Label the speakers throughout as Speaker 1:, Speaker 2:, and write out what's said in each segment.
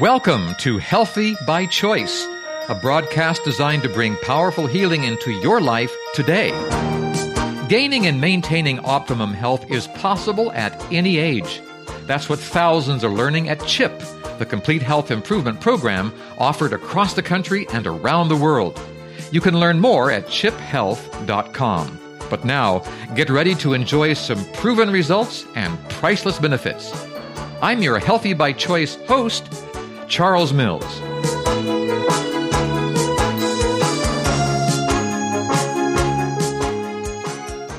Speaker 1: Welcome to Healthy by Choice, a broadcast designed to bring powerful healing into your life today. Gaining and maintaining optimum health is possible at any age. That's what thousands are learning at CHIP, the complete health improvement program offered across the country and around the world. You can learn more at chiphealth.com. But now, get ready to enjoy some proven results and priceless benefits. I'm your Healthy by Choice host, Charles Mills.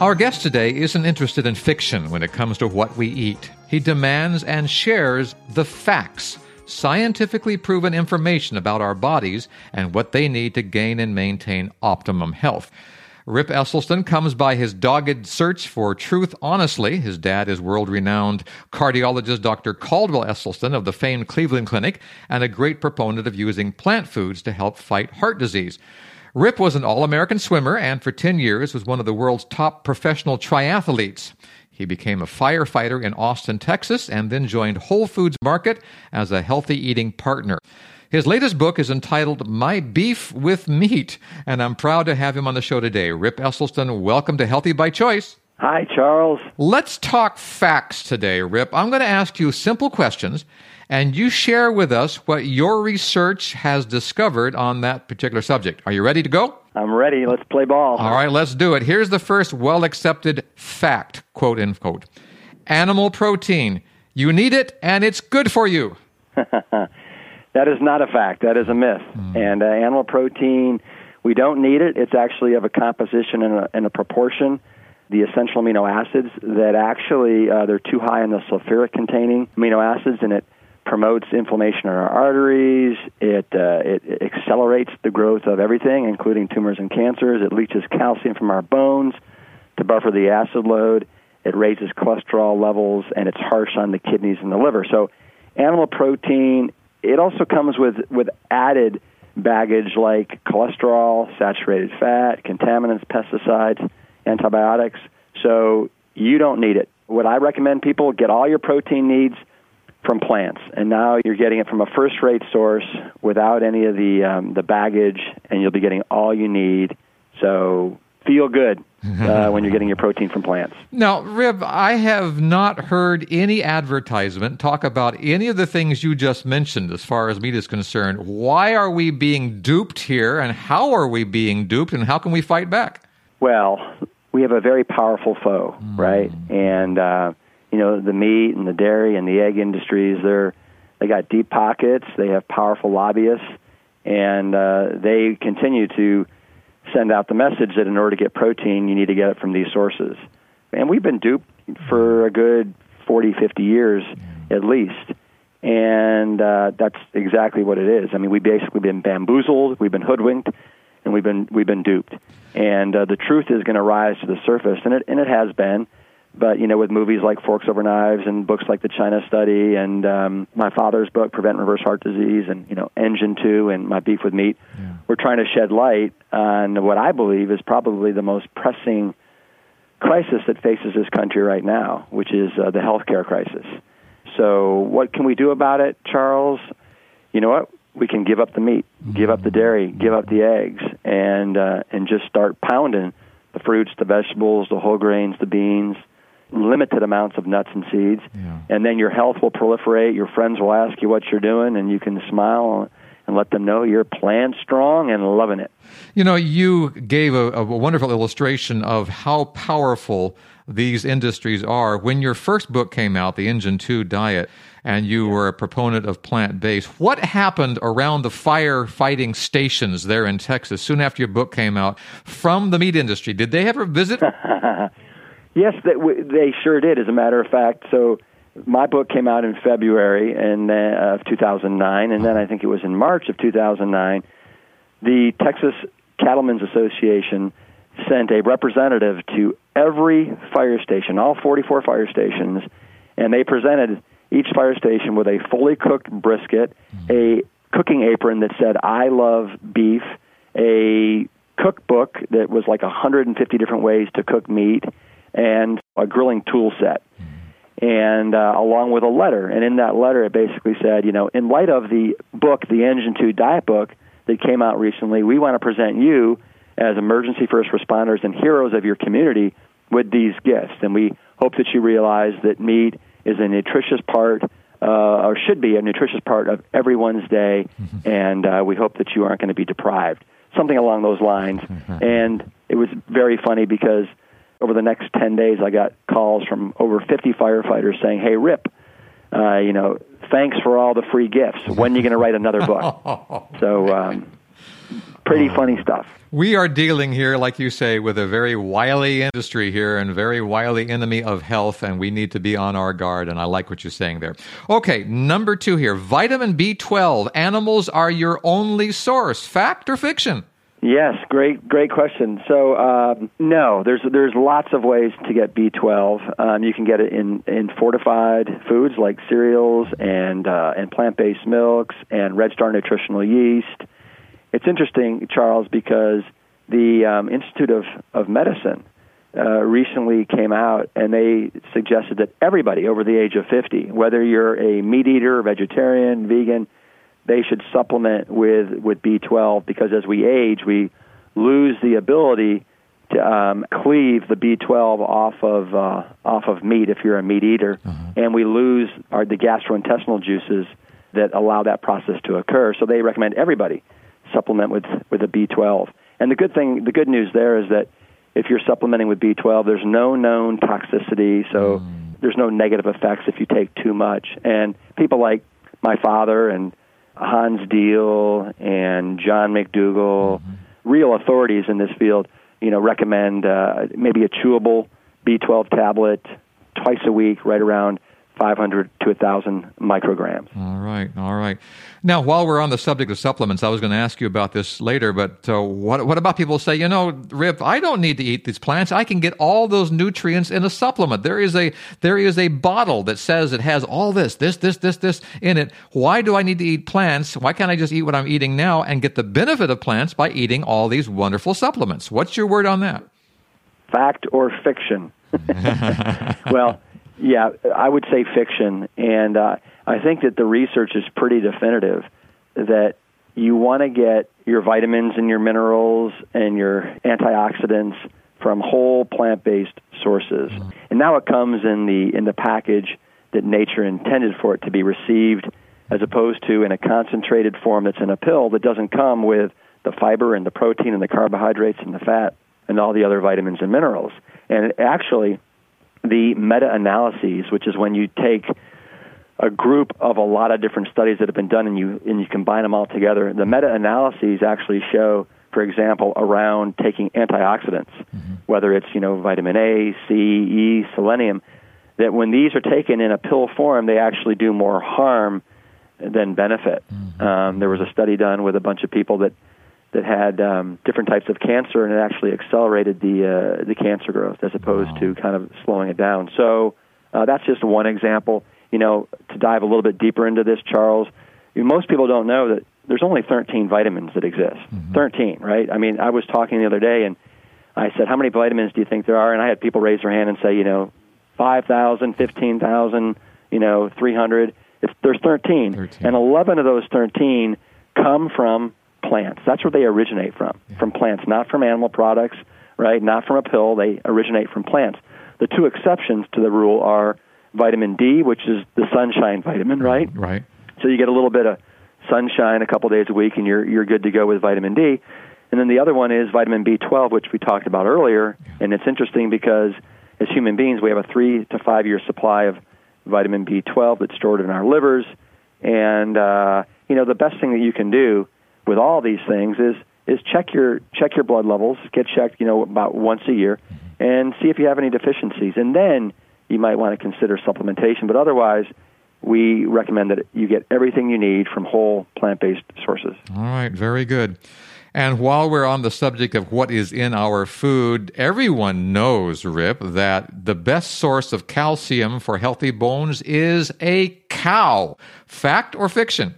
Speaker 1: Our guest today isn't interested in fiction when it comes to what we eat. He demands and shares the facts, scientifically proven information about our bodies and what they need to gain and maintain optimum health. Rip Esselstyn comes by his dogged search for truth honestly. His dad is world renowned cardiologist Dr. Caldwell Esselstyn of the famed Cleveland Clinic and a great proponent of using plant foods to help fight heart disease. Rip was an All American swimmer and for 10 years was one of the world's top professional triathletes. He became a firefighter in Austin, Texas, and then joined Whole Foods Market as a healthy eating partner. His latest book is entitled My Beef with Meat, and I'm proud to have him on the show today. Rip Esselstyn, welcome to Healthy by Choice.
Speaker 2: Hi, Charles.
Speaker 1: Let's talk facts today, Rip. I'm going to ask you simple questions, and you share with us what your research has discovered on that particular subject. Are you ready to go?
Speaker 2: I'm ready. Let's play ball.
Speaker 1: All right, let's do it. Here's the first well accepted fact, quote unquote. Animal protein. You need it, and it's good for you.
Speaker 2: That is not a fact. That is a myth. Mm. And uh, animal protein, we don't need it. It's actually of a composition and a, and a proportion, the essential amino acids, that actually uh, they're too high in the sulfuric containing amino acids, and it promotes inflammation in our arteries. It, uh, it, it accelerates the growth of everything, including tumors and cancers. It leaches calcium from our bones to buffer the acid load. It raises cholesterol levels, and it's harsh on the kidneys and the liver. So, animal protein it also comes with with added baggage like cholesterol, saturated fat, contaminants, pesticides, antibiotics. So you don't need it. What I recommend people get all your protein needs from plants, and now you're getting it from a first-rate source without any of the um, the baggage, and you'll be getting all you need. So feel good uh, when you're getting your protein from plants.
Speaker 1: Now, Rip, I have not heard any advertisement talk about any of the things you just mentioned as far as meat is concerned. Why are we being duped here, and how are we being duped, and how can we fight back?
Speaker 2: Well, we have a very powerful foe, mm. right? And uh, you know, the meat and the dairy and the egg industries, they're they got deep pockets. They have powerful lobbyists, and uh, they continue to send out the message that in order to get protein, you need to get it from these sources. And we've been duped for a good 40, 50 years at least. And uh, that's exactly what it is. I mean, we've basically been bamboozled, we've been hoodwinked, and we've been we've been duped. And uh, the truth is going to rise to the surface, and it and it has been. But you know, with movies like Forks Over Knives and books like The China Study and um, my father's book Prevent Reverse Heart Disease and you know Engine Two and My Beef with Meat, yeah. we're trying to shed light on what I believe is probably the most pressing crisis that faces this country right now, which is uh, the healthcare crisis. So, what can we do about it, Charles? You know what? We can give up the meat, give up the dairy, give up the eggs, and uh, and just start pounding the fruits, the vegetables, the whole grains, the beans limited amounts of nuts and seeds, yeah. and then your health will proliferate. Your friends will ask you what you're doing, and you can smile and let them know you're plant strong and loving it.
Speaker 1: You know, you gave a, a wonderful illustration of how powerful these industries are. When your first book came out, The Engine 2 Diet, and you were a proponent of plant based, what happened around the firefighting stations there in Texas soon after your book came out from the meat industry? Did they ever visit?
Speaker 2: Yes, they, they sure did. As a matter of fact, so my book came out in February and uh, of 2009, and then I think it was in March of 2009. The Texas Cattlemen's Association sent a representative to every fire station, all 44 fire stations, and they presented each fire station with a fully cooked brisket, a cooking apron that said "I love beef," a cookbook that was like 150 different ways to cook meat and a grilling tool set. and uh, along with a letter. And in that letter, it basically said, you know, in light of the book, the Engine 2 Diet Book, that came out recently, we want to present you as emergency first responders and heroes of your community with these gifts. And we hope that you realize that meat is a nutritious part, uh, or should be a nutritious part of everyone's day, mm-hmm. and uh, we hope that you aren't going to be deprived. Something along those lines. Mm-hmm. And it was very funny because over the next 10 days, I got calls from over 50 firefighters saying, Hey, Rip, uh, you know, thanks for all the free gifts. When are you going to write another book? so, um, pretty funny stuff.
Speaker 1: We are dealing here, like you say, with a very wily industry here and very wily enemy of health, and we need to be on our guard. And I like what you're saying there. Okay, number two here vitamin B12. Animals are your only source. Fact or fiction?
Speaker 2: Yes, great, great question. So, um, no, there's there's lots of ways to get B12. Um, you can get it in, in fortified foods like cereals and uh, and plant based milks and Red Star nutritional yeast. It's interesting, Charles, because the um, Institute of of Medicine uh, recently came out and they suggested that everybody over the age of 50, whether you're a meat eater, vegetarian, vegan, they should supplement with with B12 because as we age, we lose the ability to um, cleave the B12 off of uh, off of meat if you're a meat eater, uh-huh. and we lose our the gastrointestinal juices that allow that process to occur. So they recommend everybody supplement with with a B12. And the good thing, the good news there is that if you're supplementing with B12, there's no known toxicity, so mm. there's no negative effects if you take too much. And people like my father and Hans Diehl and John McDougall, mm-hmm. real authorities in this field, you know, recommend uh, maybe a chewable B12 tablet twice a week, right around 500 to 1,000 micrograms.
Speaker 1: All right, all right. Now, while we're on the subject of supplements, I was going to ask you about this later, but uh, what, what about people say, you know, Rip, I don't need to eat these plants. I can get all those nutrients in a supplement. There is a there is a bottle that says it has all this, this, this, this, this in it. Why do I need to eat plants? Why can't I just eat what I'm eating now and get the benefit of plants by eating all these wonderful supplements? What's your word on that?
Speaker 2: Fact or fiction? well, yeah, I would say fiction, and uh, I think that the research is pretty definitive that you want to get your vitamins and your minerals and your antioxidants from whole plant-based sources. Mm-hmm. And now it comes in the in the package that nature intended for it to be received as opposed to in a concentrated form that's in a pill that doesn't come with the fiber and the protein and the carbohydrates and the fat and all the other vitamins and minerals. And actually the meta analyses, which is when you take a group of a lot of different studies that have been done and you and you combine them all together. The meta analyses actually show, for example, around taking antioxidants, mm-hmm. whether it's you know vitamin A, C, E, selenium, that when these are taken in a pill form, they actually do more harm than benefit. Mm-hmm. Um, there was a study done with a bunch of people that that had um, different types of cancer, and it actually accelerated the uh, the cancer growth as opposed wow. to kind of slowing it down. So uh, that's just one example. You know, to dive a little bit deeper into this, Charles, most people don't know that there's only 13 vitamins that exist. Mm-hmm. 13, right? I mean, I was talking the other day, and I said, "How many vitamins do you think there are?" And I had people raise their hand and say, you know, 5,000, 15,000, you know, 300. It's, there's 13. 13, and 11 of those 13 come from plants. That's where they originate from, yeah. from plants, not from animal products, right? Not from a pill. They originate from plants. The two exceptions to the rule are vitamin D, which is the sunshine vitamin, right?
Speaker 1: Right.
Speaker 2: So you get a little bit of sunshine a couple days a week, and you're you're good to go with vitamin D. And then the other one is vitamin B12, which we talked about earlier. Yeah. And it's interesting because as human beings, we have a three to five year supply of vitamin B12 that's stored in our livers. And uh, you know, the best thing that you can do with all these things is is check your check your blood levels, get checked, you know, about once a year, and see if you have any deficiencies, and then you might want to consider supplementation. But otherwise, we recommend that you get everything you need from whole plant-based sources.
Speaker 1: All right, very good. And while we're on the subject of what is in our food, everyone knows, Rip, that the best source of calcium for healthy bones is a cow. Fact or fiction?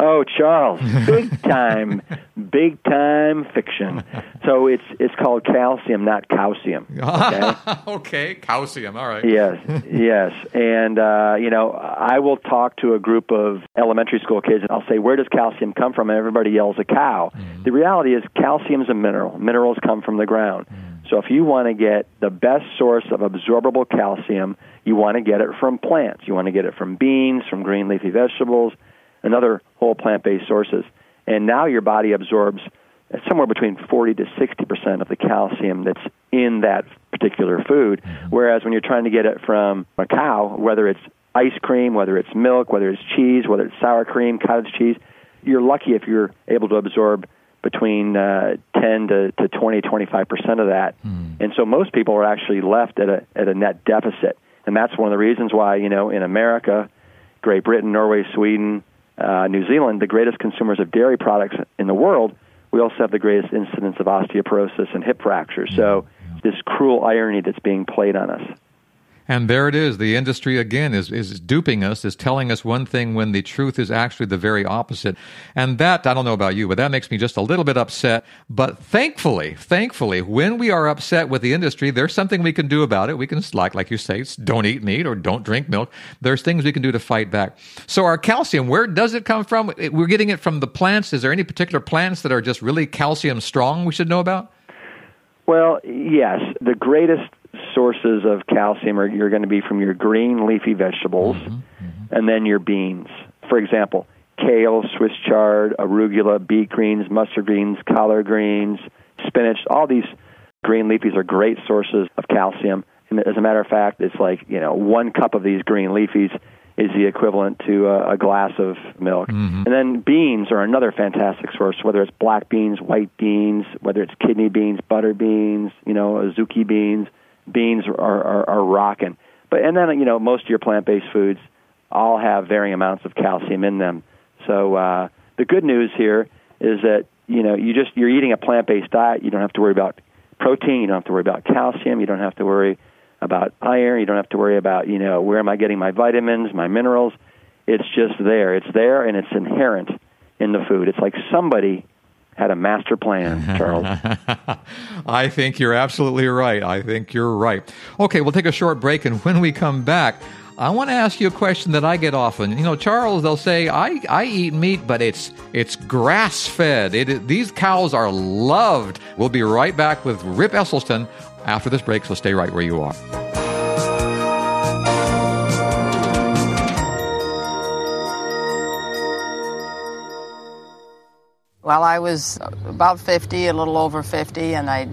Speaker 2: Oh, Charles, big time, big time fiction. So it's it's called calcium, not calcium.
Speaker 1: Okay, okay. calcium. All right.
Speaker 2: Yes, yes, and uh, you know, I will talk to a group of elementary school kids, and I'll say, "Where does calcium come from?" And everybody yells, "A cow." Mm. The reality is, calcium is a mineral. Minerals come from the ground. Mm. So if you want to get the best source of absorbable calcium, you want to get it from plants. You want to get it from beans, from green leafy vegetables and other whole plant based sources. And now your body absorbs somewhere between 40 to 60 percent of the calcium that's in that particular food. Mm-hmm. Whereas when you're trying to get it from a cow, whether it's ice cream, whether it's milk, whether it's cheese, whether it's sour cream, cottage cheese, you're lucky if you're able to absorb between uh, 10 to, to 20, 25 percent of that. Mm. And so most people are actually left at a, at a net deficit. And that's one of the reasons why, you know, in America, Great Britain, Norway, Sweden, uh, New Zealand, the greatest consumers of dairy products in the world, we also have the greatest incidence of osteoporosis and hip fractures. So, this cruel irony that's being played on us.
Speaker 1: And there it is. The industry again is, is duping us, is telling us one thing when the truth is actually the very opposite. And that, I don't know about you, but that makes me just a little bit upset. But thankfully, thankfully, when we are upset with the industry, there's something we can do about it. We can, like, like you say, don't eat meat or don't drink milk. There's things we can do to fight back. So our calcium, where does it come from? We're getting it from the plants. Is there any particular plants that are just really calcium strong we should know about?
Speaker 2: Well, yes. The greatest sources of calcium are you're going to be from your green leafy vegetables mm-hmm, mm-hmm. and then your beans. For example, kale, Swiss chard, arugula, beet greens, mustard greens, collard greens, spinach, all these green leafies are great sources of calcium. And as a matter of fact, it's like, you know, one cup of these green leafies is the equivalent to a, a glass of milk. Mm-hmm. And then beans are another fantastic source, whether it's black beans, white beans, whether it's kidney beans, butter beans, you know, azuki beans beans are, are, are rocking. But and then you know most of your plant-based foods all have varying amounts of calcium in them. So uh, the good news here is that you know you just you're eating a plant-based diet. You don't have to worry about protein. You don't have to worry about calcium. You don't have to worry about iron. You don't have to worry about you know where am I getting my vitamins, my minerals. It's just there. It's there, and it's inherent in the food. It's like somebody had a master plan, Charles.
Speaker 1: I think you're absolutely right. I think you're right. Okay, we'll take a short break, and when we come back, I want to ask you a question that I get often. You know, Charles, they'll say, "I, I eat meat, but it's it's grass fed. It, these cows are loved." We'll be right back with Rip Esselstyn after this break. So stay right where you are.
Speaker 3: Well, I was about 50, a little over 50, and I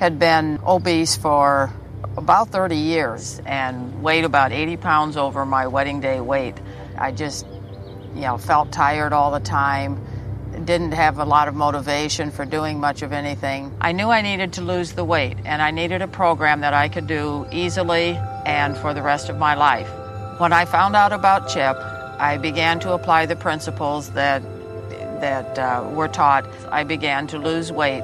Speaker 3: had been obese for about 30 years and weighed about 80 pounds over my wedding day weight. I just, you know, felt tired all the time, didn't have a lot of motivation for doing much of anything. I knew I needed to lose the weight, and I needed a program that I could do easily and for the rest of my life. When I found out about CHIP, I began to apply the principles that that uh, were taught, I began to lose weight.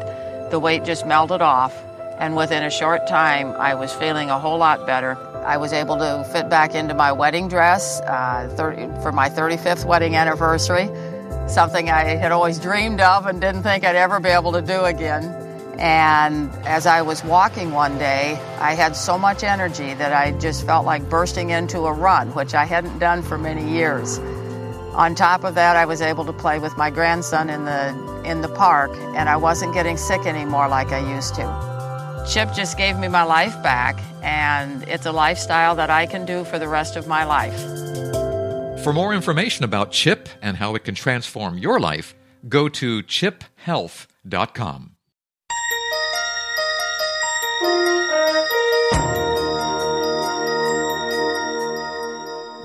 Speaker 3: The weight just melted off, and within a short time, I was feeling a whole lot better. I was able to fit back into my wedding dress uh, 30, for my 35th wedding anniversary, something I had always dreamed of and didn't think I'd ever be able to do again. And as I was walking one day, I had so much energy that I just felt like bursting into a run, which I hadn't done for many years. On top of that, I was able to play with my grandson in the in the park, and I wasn't getting sick anymore like I used to. Chip just gave me my life back, and it's a lifestyle that I can do for the rest of my life.
Speaker 1: For more information about Chip and how it can transform your life, go to chiphealth.com.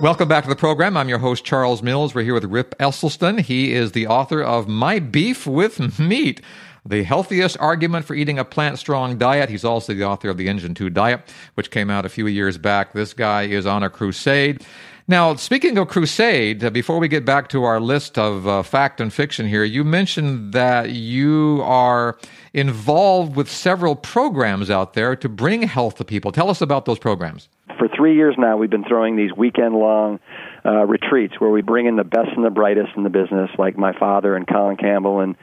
Speaker 1: Welcome back to the program. I'm your host, Charles Mills. We're here with Rip Esselstyn. He is the author of My Beef with Meat, the healthiest argument for eating a plant strong diet. He's also the author of the Engine 2 Diet, which came out a few years back. This guy is on a crusade. Now, speaking of crusade, uh, before we get back to our list of uh, fact and fiction here, you mentioned that you are involved with several programs out there to bring health to people. Tell us about those programs
Speaker 2: for three years now, we've been throwing these weekend long uh, retreats where we bring in the best and the brightest in the business, like my father and Colin Campbell and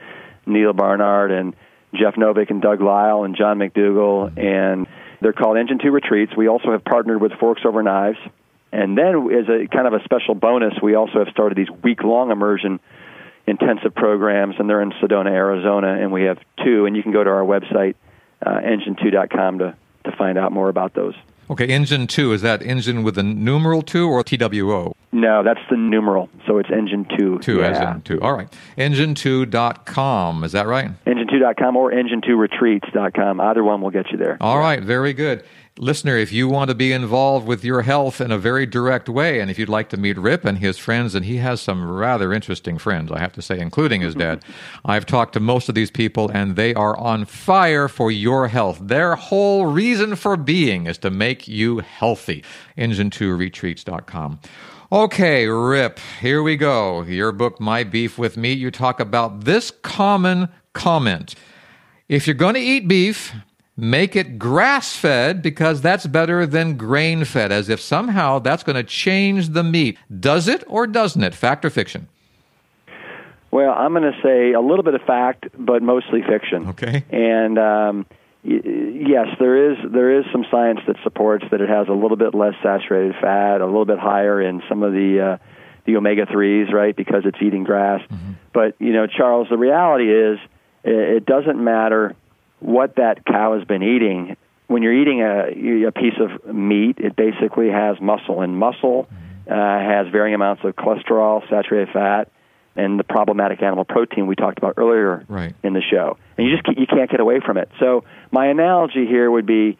Speaker 2: Neal Barnard and Jeff Novick and Doug Lisle and John McDougall, and they're called Engine 2 Retreats. We also have partnered with Forks Over Knives. And then, as a kind of a special bonus, we also have started these week long immersion intensive programs, and they're in Sedona, Arizona, and we have two. And you can go to our website, uh, engine2.com, to, to find out more about those.
Speaker 1: Okay, engine 2, is that engine with the numeral 2 or TWO?
Speaker 2: No, that's the numeral. So it's engine 2.
Speaker 1: 2 yeah. as in 2. All right. Engine2.com, is that right?
Speaker 2: Engine2.com or engine2retreats.com. Either one will get you there.
Speaker 1: All yeah. right, very good. Listener, if you want to be involved with your health in a very direct way, and if you'd like to meet Rip and his friends, and he has some rather interesting friends, I have to say, including his dad. I've talked to most of these people, and they are on fire for your health. Their whole reason for being is to make you healthy. Engine2retreats.com. Okay, Rip, here we go. Your book, My Beef with Meat, you talk about this common comment. If you're going to eat beef, make it grass fed because that's better than grain fed, as if somehow that's going to change the meat. Does it or doesn't it? Fact or fiction?
Speaker 2: Well, I'm going to say a little bit of fact, but mostly fiction.
Speaker 1: Okay.
Speaker 2: And um, y- yes, there is there is some science that supports that it has a little bit less saturated fat, a little bit higher in some of the uh, the omega threes, right? Because it's eating grass. Mm-hmm. But you know, Charles, the reality is it doesn't matter what that cow has been eating. When you're eating a, a piece of meat, it basically has muscle, and muscle uh, has varying amounts of cholesterol, saturated fat, and the problematic animal protein we talked about earlier
Speaker 1: right.
Speaker 2: in the show. And you just you can't get away from it. So my analogy here would be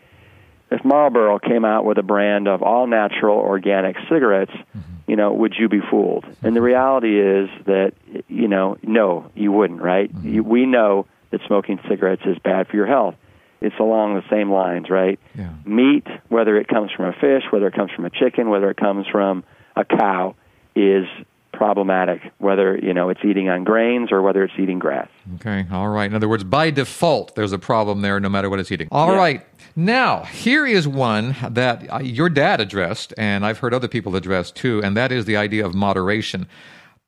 Speaker 2: if Marlboro came out with a brand of all natural organic cigarettes, mm-hmm. you know, would you be fooled? Mm-hmm. And the reality is that you know, no, you wouldn't, right? Mm-hmm. You, we know that smoking cigarettes is bad for your health. It's along the same lines, right?
Speaker 1: Yeah.
Speaker 2: Meat, whether it comes from a fish, whether it comes from a chicken, whether it comes from a cow, is problematic, whether you know it's eating on grains or whether it's eating grass.
Speaker 1: Okay, all right. In other words, by default, there's a problem there, no matter what it's eating. All yeah. right. Now, here is one that uh, your dad addressed, and I've heard other people address too, and that is the idea of moderation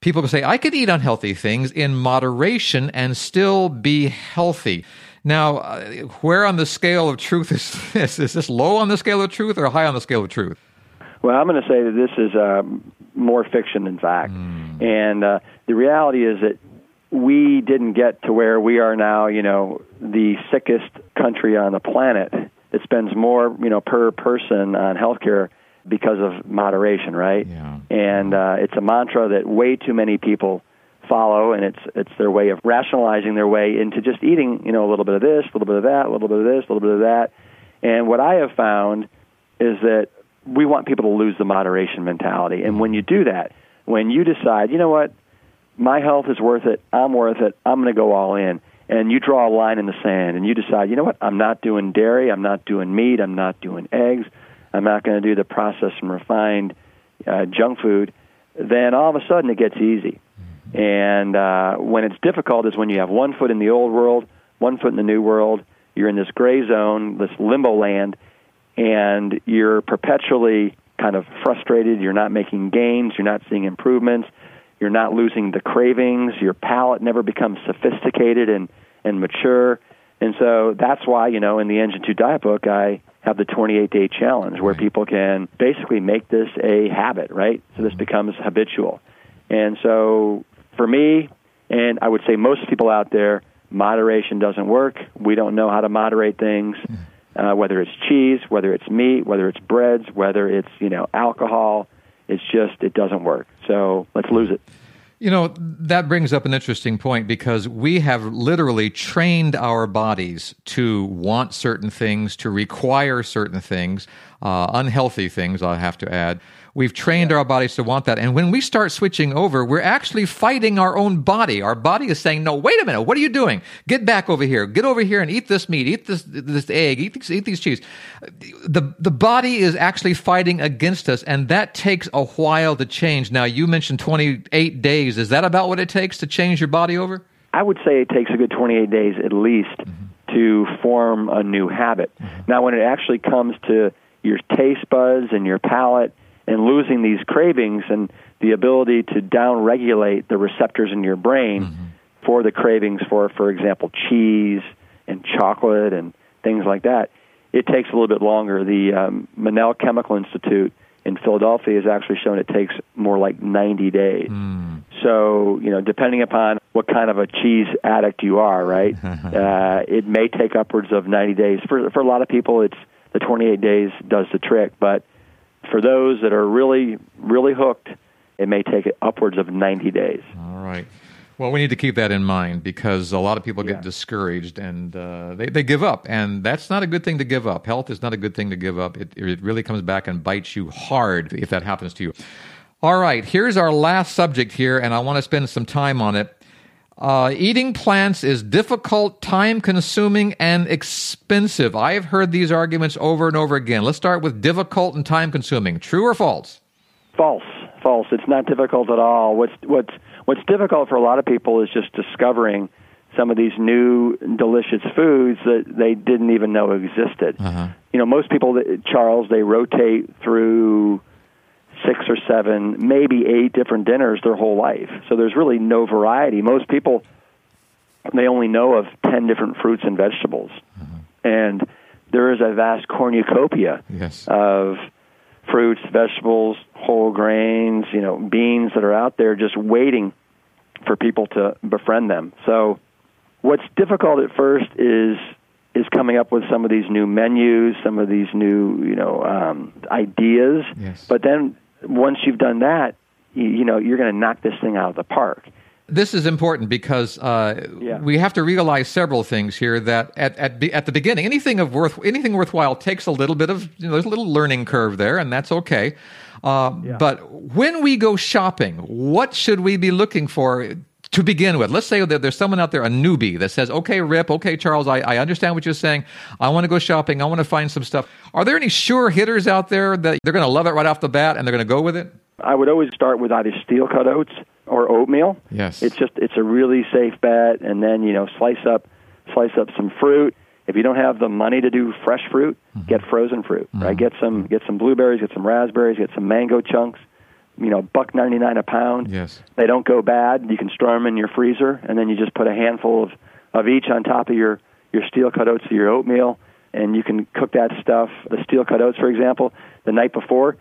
Speaker 1: people can say, I could eat unhealthy things in moderation and still be healthy. Now, uh, where on the scale of truth is this? Is this low on the scale of truth or high on the scale of truth?
Speaker 2: Well, I'm going to say that this is uh, more fiction than fact. Mm. And uh, the reality is that we didn't get to where we are now, you know, the sickest country on the planet that spends more, you know, per person on healthcare because of moderation, right?
Speaker 1: Yeah.
Speaker 2: And uh, it's a mantra that way too many people follow, and it's it's their way of rationalizing their way into just eating, you know, a little bit of this, a little bit of that, a little bit of this, a little bit of that. And what I have found is that we want people to lose the moderation mentality. And when you do that, when you decide, you know what, my health is worth it, I'm worth it, I'm going to go all in. And you draw a line in the sand and you decide, you know what, I'm not doing dairy, I'm not doing meat, I'm not doing eggs, I'm not going to do the processed and refined uh, junk food, then all of a sudden it gets easy. And uh, when it's difficult is when you have one foot in the old world, one foot in the new world. You're in this gray zone, this limbo land, and you're perpetually kind of frustrated. You're not making gains. You're not seeing improvements. You're not losing the cravings. Your palate never becomes sophisticated and, and mature. And so that's why, you know, in the Engine 2 Diet book, I have the 28 day challenge where people can basically make this a habit, right? So this becomes habitual. And so for me, and I would say most people out there, moderation doesn't work. We don't know how to moderate things, uh, whether it's cheese, whether it's meat, whether it's breads, whether it's, you know, alcohol. It's just, it doesn't work. So let's lose it.
Speaker 1: You know, that brings up an interesting point because we have literally trained our bodies to want certain things, to require certain things, uh, unhealthy things, I have to add. We've trained yeah. our bodies to want that. And when we start switching over, we're actually fighting our own body. Our body is saying, no, wait a minute. What are you doing? Get back over here. Get over here and eat this meat. Eat this, this egg. Eat, these, eat these cheese. The, the body is actually fighting against us. And that takes a while to change. Now, you mentioned 28 days. Is that about what it takes to change your body over?
Speaker 2: I would say it takes a good 28 days at least mm-hmm. to form a new habit. Mm-hmm. Now, when it actually comes to your taste buds and your palate and losing these cravings and the ability to downregulate the receptors in your brain mm-hmm. for the cravings for, for example, cheese and chocolate and things like that, it takes a little bit longer. The um, Monell Chemical Institute in Philadelphia has actually shown it takes more like 90 days. Mm. So, you know, depending upon what kind of a cheese addict you are, right, uh, it may take upwards of 90 days. For, for a lot of people, it's the 28 days does the trick. But for those that are really, really hooked, it may take upwards of 90 days.
Speaker 1: All right. Well, we need to keep that in mind because a lot of people get yeah. discouraged and uh, they, they give up. And that's not a good thing to give up. Health is not a good thing to give up. It, it really comes back and bites you hard if that happens to you. All right, here's our last subject here, and I want to spend some time on it. Uh, eating plants is difficult, time consuming, and expensive. I have heard these arguments over and over again. Let's start with difficult and time consuming. True or false?
Speaker 2: False. False. It's not difficult at all. What's what's what's difficult for a lot of people is just discovering some of these new delicious foods that they didn't even know existed. Uh-huh. You know, most people, Charles, they rotate through six or seven, maybe eight different dinners their whole life. So there's really no variety. Most people, they only know of 10 different fruits and vegetables. Uh-huh. And there is a vast cornucopia yes. of fruits, vegetables, whole grains, you know, beans that are out there just waiting for people to befriend them. So what's difficult at first is is coming up with some of these new menus, some of these new, you know, um, ideas. Yes. But then once you've done that, you, you know, you're going to knock this thing out of the park
Speaker 1: this is important because uh, yeah. we have to realize several things here. That at at, at the beginning, anything of worth anything worthwhile takes a little bit of you know, there's a little learning curve there, and that's okay. Uh, yeah. But when we go shopping, what should we be looking for to begin with? Let's say that there's someone out there, a newbie, that says, "Okay, Rip, okay, Charles, I, I understand what you're saying. I want to go shopping. I want to find some stuff." Are there any sure hitters out there that they're going to love it right off the bat and they're going to go with it?
Speaker 2: I would always start with either steel cut oats or oatmeal.
Speaker 1: Yes.
Speaker 2: It's just it's a really safe bet and then, you know, slice up slice up some fruit. If you don't have the money to do fresh fruit, mm-hmm. get frozen fruit. Mm-hmm. Right? Get some get some blueberries, get some raspberries, get some mango chunks. You know, buck 99 a pound.
Speaker 1: Yes.
Speaker 2: They don't go bad. You can store them in your freezer and then you just put a handful of of each on top of your your steel cut oats or your oatmeal and you can cook that stuff, the steel cut oats for example, the night before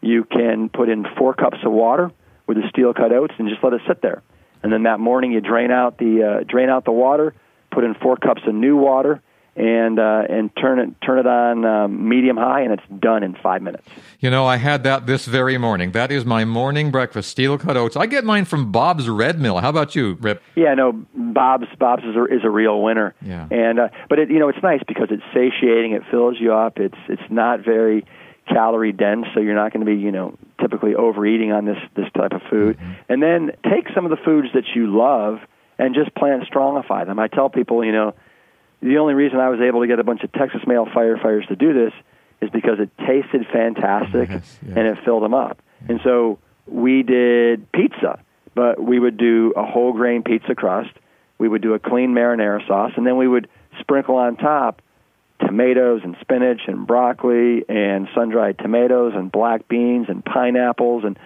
Speaker 2: you can put in four cups of water with the steel cut oats and just let it sit there. And then that morning you drain out the uh, drain out the water, put in four cups of new water, and uh, and turn it turn it on um, medium high, and it's done in five minutes.
Speaker 1: You know, I had that this very morning. That is my morning breakfast: steel cut oats. I get mine from Bob's Red Mill. How about you, Rip?
Speaker 2: Yeah, no, Bob's Bob's is a, is a real winner.
Speaker 1: Yeah,
Speaker 2: and uh, but it you know it's nice because it's satiating. It fills you up. It's it's not very calorie dense, so you're not going to be, you know, typically overeating on this this type of food. Mm-hmm. And then take some of the foods that you love and just plant strongify them. I tell people, you know, the only reason I was able to get a bunch of Texas male firefighters to do this is because it tasted fantastic yes, yes. and it filled them up. And so we did pizza, but we would do a whole grain pizza crust. We would do a clean marinara sauce, and then we would sprinkle on top tomatoes and spinach and broccoli and sun-dried tomatoes and black beans and pineapples and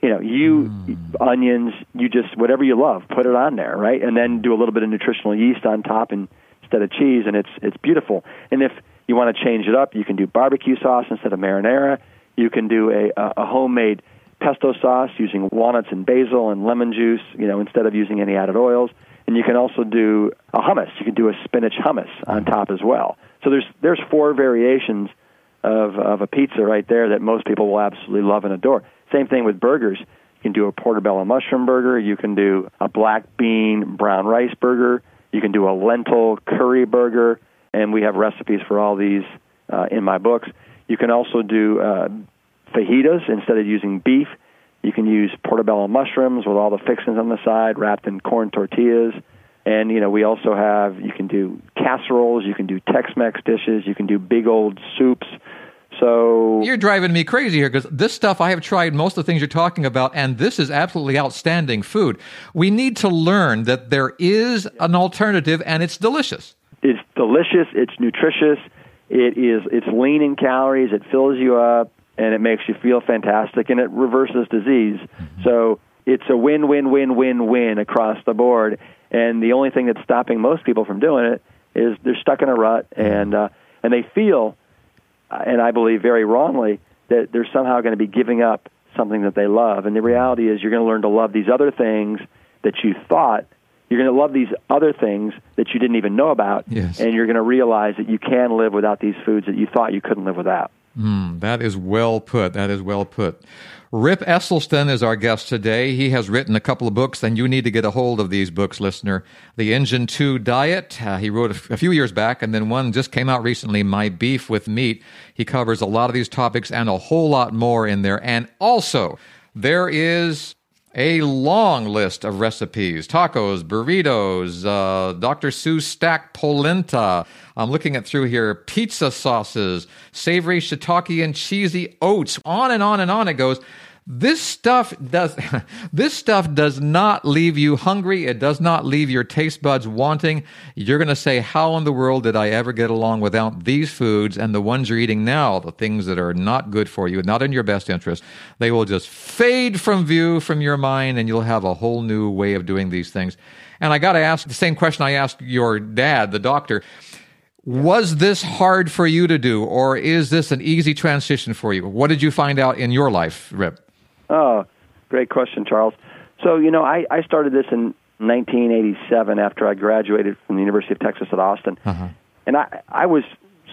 Speaker 2: you know you mm. onions you just whatever you love put it on there right and then do a little bit of nutritional yeast on top and instead of cheese and it's it's beautiful and if you want to change it up you can do barbecue sauce instead of marinara you can do a a homemade pesto sauce using walnuts and basil and lemon juice you know instead of using any added oils and you can also do a hummus you can do a spinach hummus on top as well so there's there's four variations of of a pizza right there that most people will absolutely love and adore. Same thing with burgers. You can do a portobello mushroom burger. You can do a black bean brown rice burger. You can do a lentil curry burger, and we have recipes for all these uh, in my books. You can also do uh, fajitas instead of using beef. You can use portobello mushrooms with all the fixings on the side, wrapped in corn tortillas. And you know, we also have you can do casseroles, you can do Tex-Mex dishes, you can do big old soups. So
Speaker 1: you're driving me crazy here because this stuff I have tried most of the things you're talking about, and this is absolutely outstanding food. We need to learn that there is an alternative, and it's delicious.
Speaker 2: It's delicious. It's nutritious. It is. It's lean in calories. It fills you up and it makes you feel fantastic, and it reverses disease. Mm-hmm. So it's a win, win, win, win, win across the board. And the only thing that's stopping most people from doing it is they're stuck in a rut, and uh, and they feel, and I believe very wrongly, that they're somehow going to be giving up something that they love. And the reality is, you're going to learn to love these other things that you thought you're going to love these other things that you didn't even know about,
Speaker 1: yes.
Speaker 2: and you're going to realize that you can live without these foods that you thought you couldn't live without.
Speaker 1: Mm, that is well put. That is well put. Rip Esselstyn is our guest today. He has written a couple of books, and you need to get a hold of these books, listener. The Engine 2 Diet, uh, he wrote a, f- a few years back, and then one just came out recently, My Beef with Meat. He covers a lot of these topics and a whole lot more in there. And also, there is a long list of recipes tacos, burritos, uh, Dr. Seuss stack polenta. I'm looking at through here pizza sauces, savory shiitake and cheesy oats. On and on and on it goes. This stuff does this stuff does not leave you hungry. It does not leave your taste buds wanting. You're going to say, "How in the world did I ever get along without these foods and the ones you're eating now, the things that are not good for you, not in your best interest?" They will just fade from view from your mind and you'll have a whole new way of doing these things. And I got to ask the same question I asked your dad, the doctor. Was this hard for you to do, or is this an easy transition for you? What did you find out in your life, Rip?
Speaker 2: Oh, great question, Charles. So, you know, I, I started this in 1987 after I graduated from the University of Texas at Austin.
Speaker 1: Uh-huh.
Speaker 2: And I, I was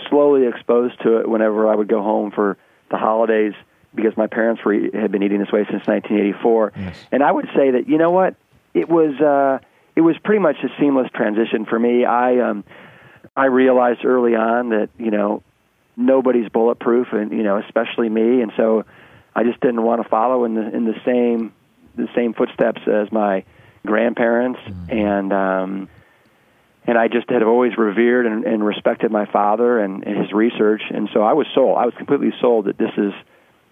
Speaker 2: slowly exposed to it whenever I would go home for the holidays because my parents were, had been eating this way since 1984.
Speaker 1: Yes.
Speaker 2: And I would say that, you know what? It was, uh, it was pretty much a seamless transition for me. I, um, I realized early on that, you know, nobody's bulletproof and, you know, especially me. And so, I just didn't want to follow in the in the same the same footsteps as my grandparents.
Speaker 1: Mm-hmm.
Speaker 2: and um and I just had always revered and, and respected my father and, and his research. And so I was sold. I was completely sold that this is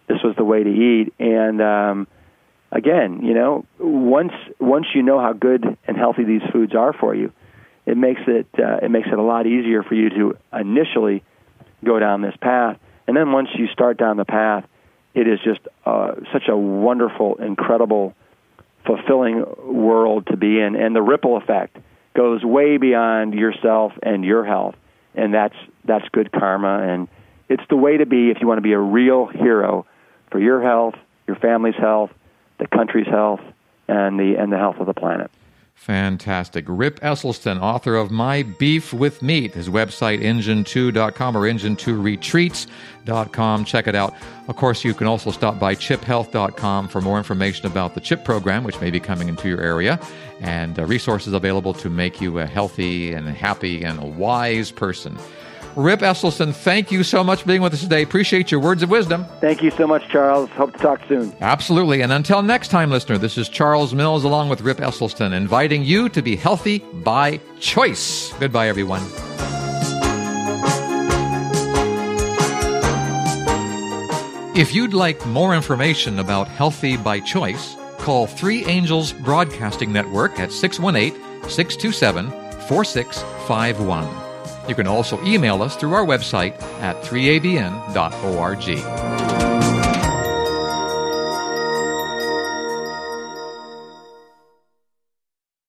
Speaker 2: this was the way to eat. And um again you know once once you know how good and healthy these foods are for you it makes it uh, it makes it a lot easier for you to initially go down this path. And then once you start down the path it is just uh, such a wonderful, incredible, fulfilling world to be in, and the ripple effect goes way beyond yourself and your health, and that's that's good karma, and it's the way to be if you want to be a real hero for your health, your family's health, the country's health, and the and the health of the planet.
Speaker 1: Fantastic. Rip Esselstyn, author of My Beef with Meat. His website, engine2.com or engine2retreats.com. Check it out. Of course, you can also stop by chiphealth.com for more information about the CHIP program, which may be coming into your area, and uh, resources available to make you a healthy and happy and a wise person. Rip Esselstyn, thank you so much for being with us today. Appreciate your words of wisdom.
Speaker 2: Thank you so much, Charles. Hope to talk soon.
Speaker 1: Absolutely. And until next time, listener, this is Charles Mills along with Rip Esselstyn, inviting you to be healthy by choice. Goodbye, everyone. If you'd like more information about Healthy by Choice, call Three Angels Broadcasting Network at 618 627 4651. You can also email us through our website at 3abn.org.